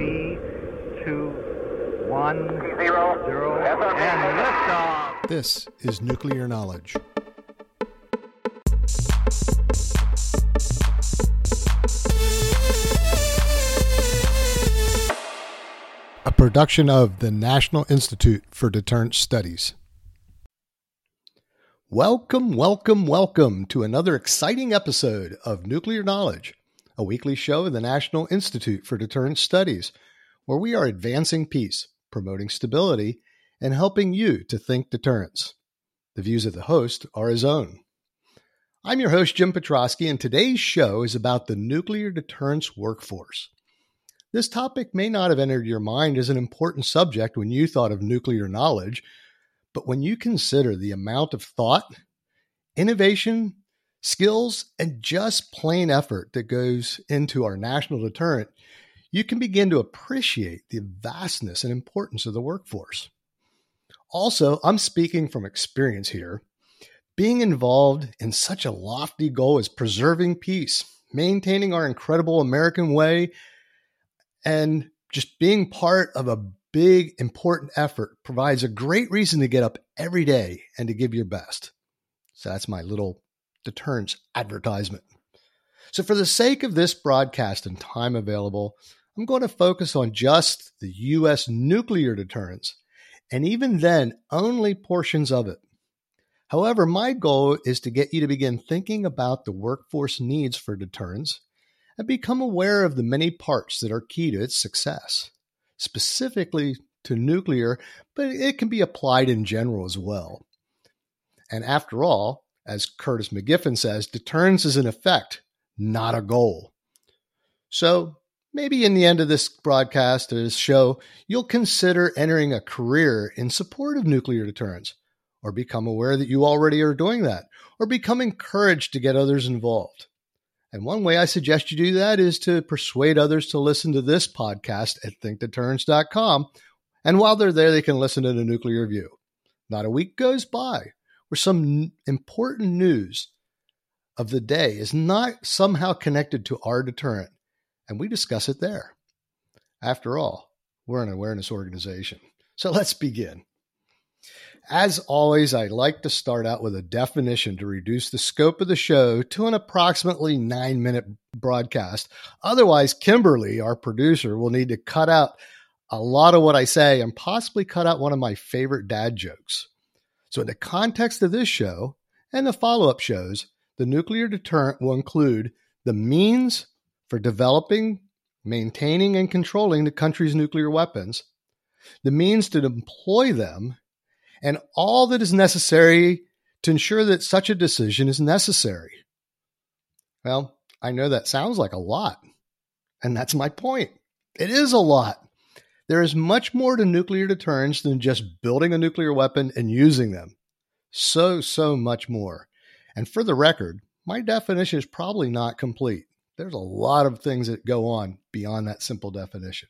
three, two, one, zero, zero, and liftoff. This is Nuclear Knowledge. A production of the National Institute for Deterrence Studies. Welcome, welcome, welcome to another exciting episode of Nuclear Knowledge, a weekly show of the National Institute for Deterrence Studies, where we are advancing peace, promoting stability, and helping you to think deterrence. The views of the host are his own. I'm your host, Jim Petrosky, and today's show is about the nuclear deterrence workforce. This topic may not have entered your mind as an important subject when you thought of nuclear knowledge, but when you consider the amount of thought, innovation, skills, and just plain effort that goes into our national deterrent, you can begin to appreciate the vastness and importance of the workforce. Also, I'm speaking from experience here. Being involved in such a lofty goal as preserving peace, maintaining our incredible American way, and just being part of a big, important effort provides a great reason to get up every day and to give your best. So that's my little deterrence advertisement. So, for the sake of this broadcast and time available, I'm going to focus on just the U.S. nuclear deterrence, and even then, only portions of it. However, my goal is to get you to begin thinking about the workforce needs for deterrence and become aware of the many parts that are key to its success, specifically to nuclear, but it can be applied in general as well. And after all, as Curtis McGiffin says, deterrence is an effect, not a goal. So maybe in the end of this broadcast or this show, you'll consider entering a career in support of nuclear deterrence, or become aware that you already are doing that, or become encouraged to get others involved. And one way I suggest you do that is to persuade others to listen to this podcast at thinkdeterrence.com. And while they're there, they can listen to the nuclear review. Not a week goes by where some important news of the day is not somehow connected to our deterrent, and we discuss it there. After all, we're an awareness organization. So let's begin. As always, I like to start out with a definition to reduce the scope of the show to an approximately nine minute broadcast. Otherwise, Kimberly, our producer, will need to cut out a lot of what I say and possibly cut out one of my favorite dad jokes. So, in the context of this show and the follow up shows, the nuclear deterrent will include the means for developing, maintaining, and controlling the country's nuclear weapons, the means to deploy them and all that is necessary to ensure that such a decision is necessary. Well, I know that sounds like a lot, and that's my point. It is a lot. There is much more to nuclear deterrence than just building a nuclear weapon and using them. So, so much more. And for the record, my definition is probably not complete. There's a lot of things that go on beyond that simple definition.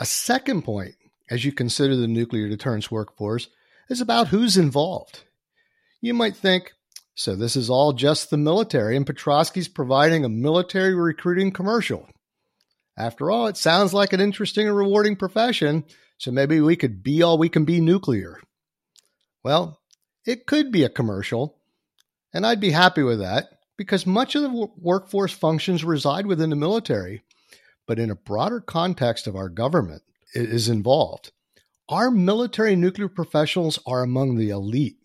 A second point as you consider the nuclear deterrence workforce is about who's involved. You might think, so this is all just the military, and Petrosky's providing a military recruiting commercial. After all, it sounds like an interesting and rewarding profession, so maybe we could be all we can be nuclear. Well, it could be a commercial, and I'd be happy with that because much of the workforce functions reside within the military. But in a broader context of our government, is involved. Our military nuclear professionals are among the elite,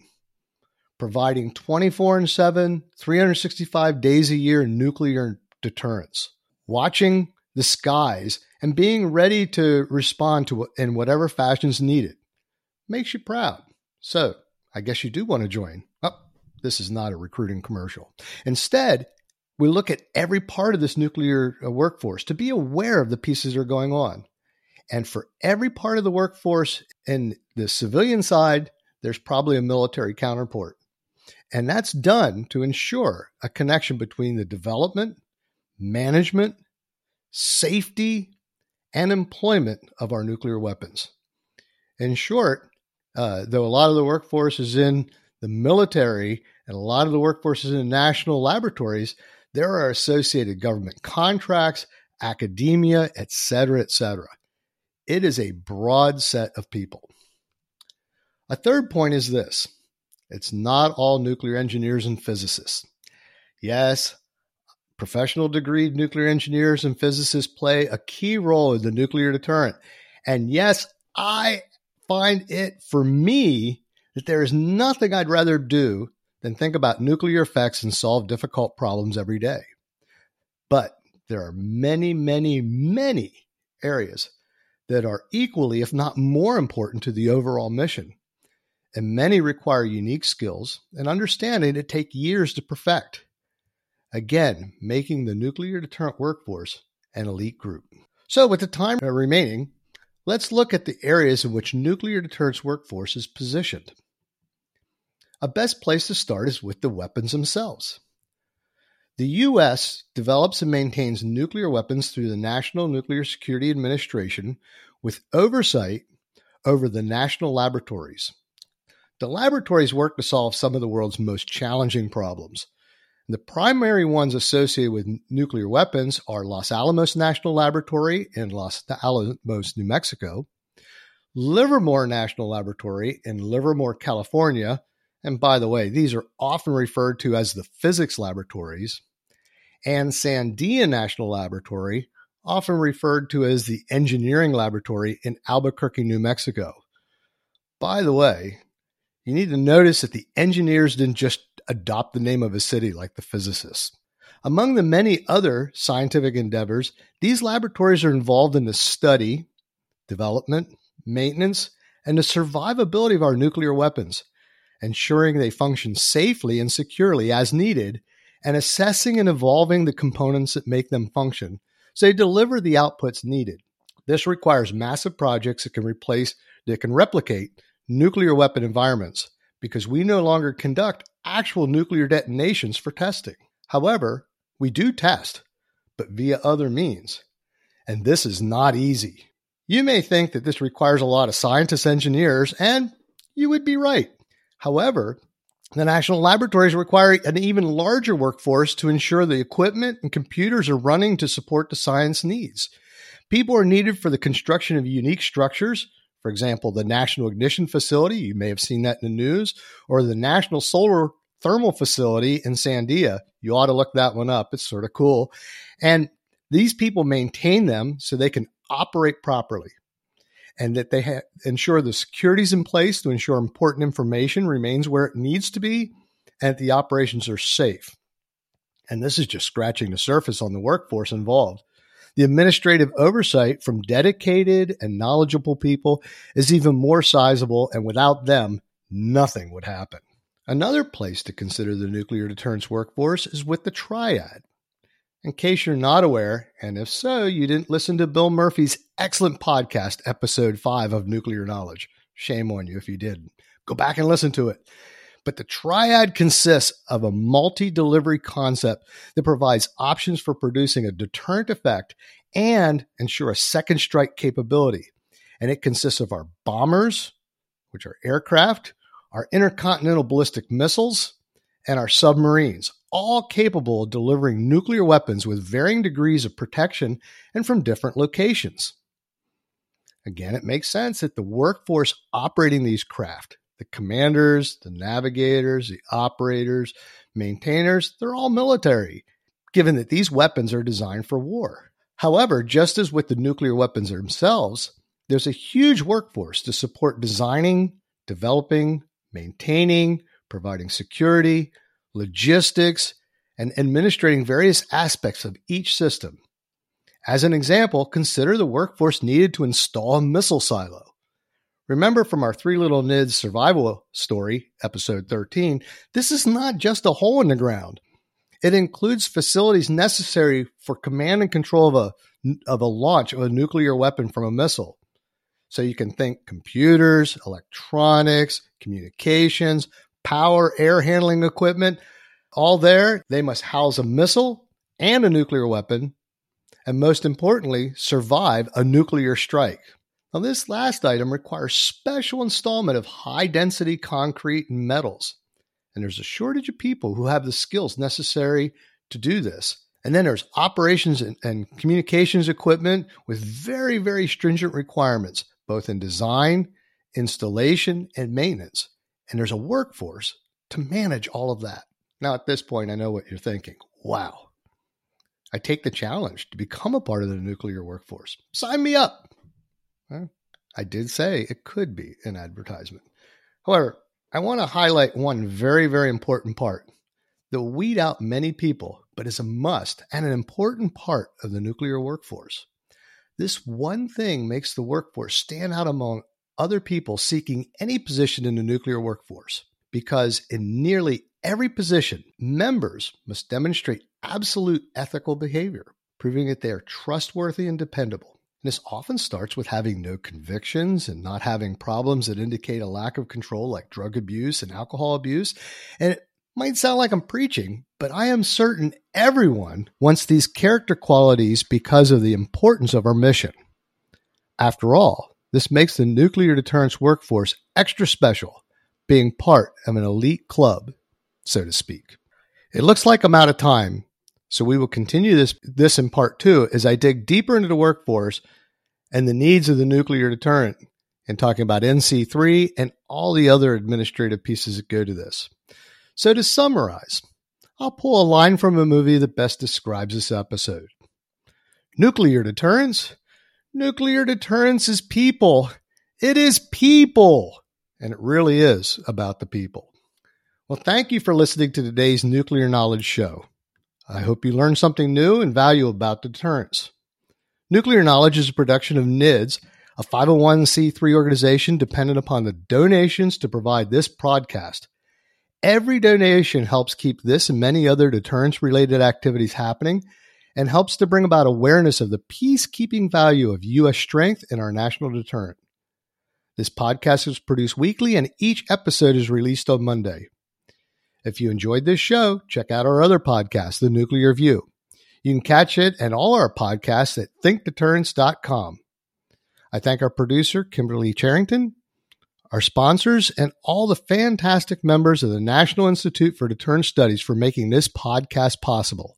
providing 24 and 7, 365 days a year nuclear deterrence, watching the skies and being ready to respond to in whatever fashion is needed. Makes you proud. So, I guess you do want to join. Oh, this is not a recruiting commercial. Instead, we look at every part of this nuclear uh, workforce to be aware of the pieces that are going on. And for every part of the workforce in the civilian side, there's probably a military counterpart. And that's done to ensure a connection between the development, management, safety, and employment of our nuclear weapons. In short, uh, though a lot of the workforce is in the military and a lot of the workforce is in national laboratories, there are associated government contracts, academia, etc., etc. It is a broad set of people. A third point is this it's not all nuclear engineers and physicists. Yes, professional degree nuclear engineers and physicists play a key role in the nuclear deterrent. And yes, I find it for me that there is nothing I'd rather do than think about nuclear effects and solve difficult problems every day. But there are many, many, many areas that are equally, if not more important to the overall mission. And many require unique skills and understanding that take years to perfect. Again, making the nuclear deterrent workforce an elite group. So, with the time remaining, let's look at the areas in which nuclear deterrence workforce is positioned. A best place to start is with the weapons themselves. The U.S. develops and maintains nuclear weapons through the National Nuclear Security Administration with oversight over the national laboratories. The laboratories work to solve some of the world's most challenging problems. The primary ones associated with nuclear weapons are Los Alamos National Laboratory in Los Alamos, New Mexico, Livermore National Laboratory in Livermore, California. And by the way, these are often referred to as the physics laboratories, and Sandia National Laboratory, often referred to as the Engineering Laboratory in Albuquerque, New Mexico. By the way, you need to notice that the engineers didn't just adopt the name of a city like the physicists. Among the many other scientific endeavors, these laboratories are involved in the study, development, maintenance, and the survivability of our nuclear weapons, ensuring they function safely and securely as needed and assessing and evolving the components that make them function so they deliver the outputs needed. This requires massive projects that can replace that can replicate nuclear weapon environments because we no longer conduct actual nuclear detonations for testing. However, we do test, but via other means. And this is not easy. You may think that this requires a lot of scientists, engineers, and you would be right. However, the national laboratories require an even larger workforce to ensure the equipment and computers are running to support the science needs. People are needed for the construction of unique structures, for example, the National Ignition Facility, you may have seen that in the news, or the National Solar Thermal Facility in Sandia. You ought to look that one up. It's sort of cool. And these people maintain them so they can operate properly and that they ha- ensure the security is in place to ensure important information remains where it needs to be and that the operations are safe. And this is just scratching the surface on the workforce involved. The administrative oversight from dedicated and knowledgeable people is even more sizable, and without them, nothing would happen. Another place to consider the nuclear deterrence workforce is with the triad. In case you're not aware, and if so, you didn't listen to Bill Murphy's excellent podcast, episode five of Nuclear Knowledge. Shame on you if you didn't. Go back and listen to it. But the triad consists of a multi delivery concept that provides options for producing a deterrent effect and ensure a second strike capability. And it consists of our bombers, which are aircraft, our intercontinental ballistic missiles, and our submarines, all capable of delivering nuclear weapons with varying degrees of protection and from different locations. Again, it makes sense that the workforce operating these craft, the commanders, the navigators, the operators, maintainers, they're all military, given that these weapons are designed for war. However, just as with the nuclear weapons themselves, there's a huge workforce to support designing, developing, maintaining, providing security, logistics, and administrating various aspects of each system. As an example, consider the workforce needed to install a missile silo. Remember from our Three Little Nids survival story, episode 13, this is not just a hole in the ground. It includes facilities necessary for command and control of a, of a launch of a nuclear weapon from a missile. So you can think computers, electronics, communications, power, air handling equipment, all there. They must house a missile and a nuclear weapon, and most importantly, survive a nuclear strike. Now, this last item requires special installment of high density concrete and metals. And there's a shortage of people who have the skills necessary to do this. And then there's operations and, and, communications equipment with very, very stringent requirements, both in design, installation, and maintenance. And there's a workforce to manage all of that. Now, at this point, I know what you're thinking. Wow. I take the challenge to become a part of the nuclear workforce. Sign me up. Well, I did say it could be an advertisement. However, I want to highlight one very, very important part that weed out many people, but is a must and an important part of the nuclear workforce. This one thing makes the workforce stand out among other people seeking any position in the nuclear workforce because in nearly every position, members must demonstrate absolute ethical behavior, proving that they are trustworthy and dependable. And this often starts with having no convictions and not having problems that indicate a lack of control, like drug abuse and alcohol abuse. And it might sound like I'm preaching, but I am certain everyone wants these character qualities because of the importance of our mission. After all, this makes the nuclear deterrence workforce extra special, being part of an elite club, so to speak. It looks like I'm out of time, so we will continue this this in part 2 as I dig deeper into the workforce and the needs of the nuclear deterrent and talking about NC3 and all the other administrative pieces that go to this. So to summarize, I'll pull a line from a movie that best describes this episode. Nuclear deterrence? Nuclear deterrence is people. It is people. And it really is about the people. Well, thank you for listening to today's Nuclear Knowledge Show. I hope you learned something new and valuable about deterrence. Nuclear Knowledge is a production of NIDS, a 501c3 organization dependent upon the donations to provide this podcast. Every donation helps keep this and many other deterrence related activities happening and helps to bring about awareness of the peacekeeping value of U.S. strength in our national deterrent. This podcast is produced weekly and each episode is released on Monday. If you enjoyed this show, check out our other podcast, The Nuclear View. You can catch it and all our podcasts at thinkdeterrence.com. I thank our producer, Kimberly Charrington, our sponsors, and all the fantastic members of the National Institute for Deterrence Studies for making this podcast possible.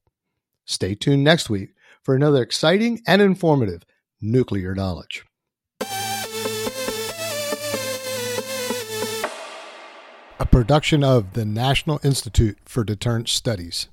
Stay tuned next week for another exciting and informative nuclear knowledge. A production of the National Institute for Deterrence Studies.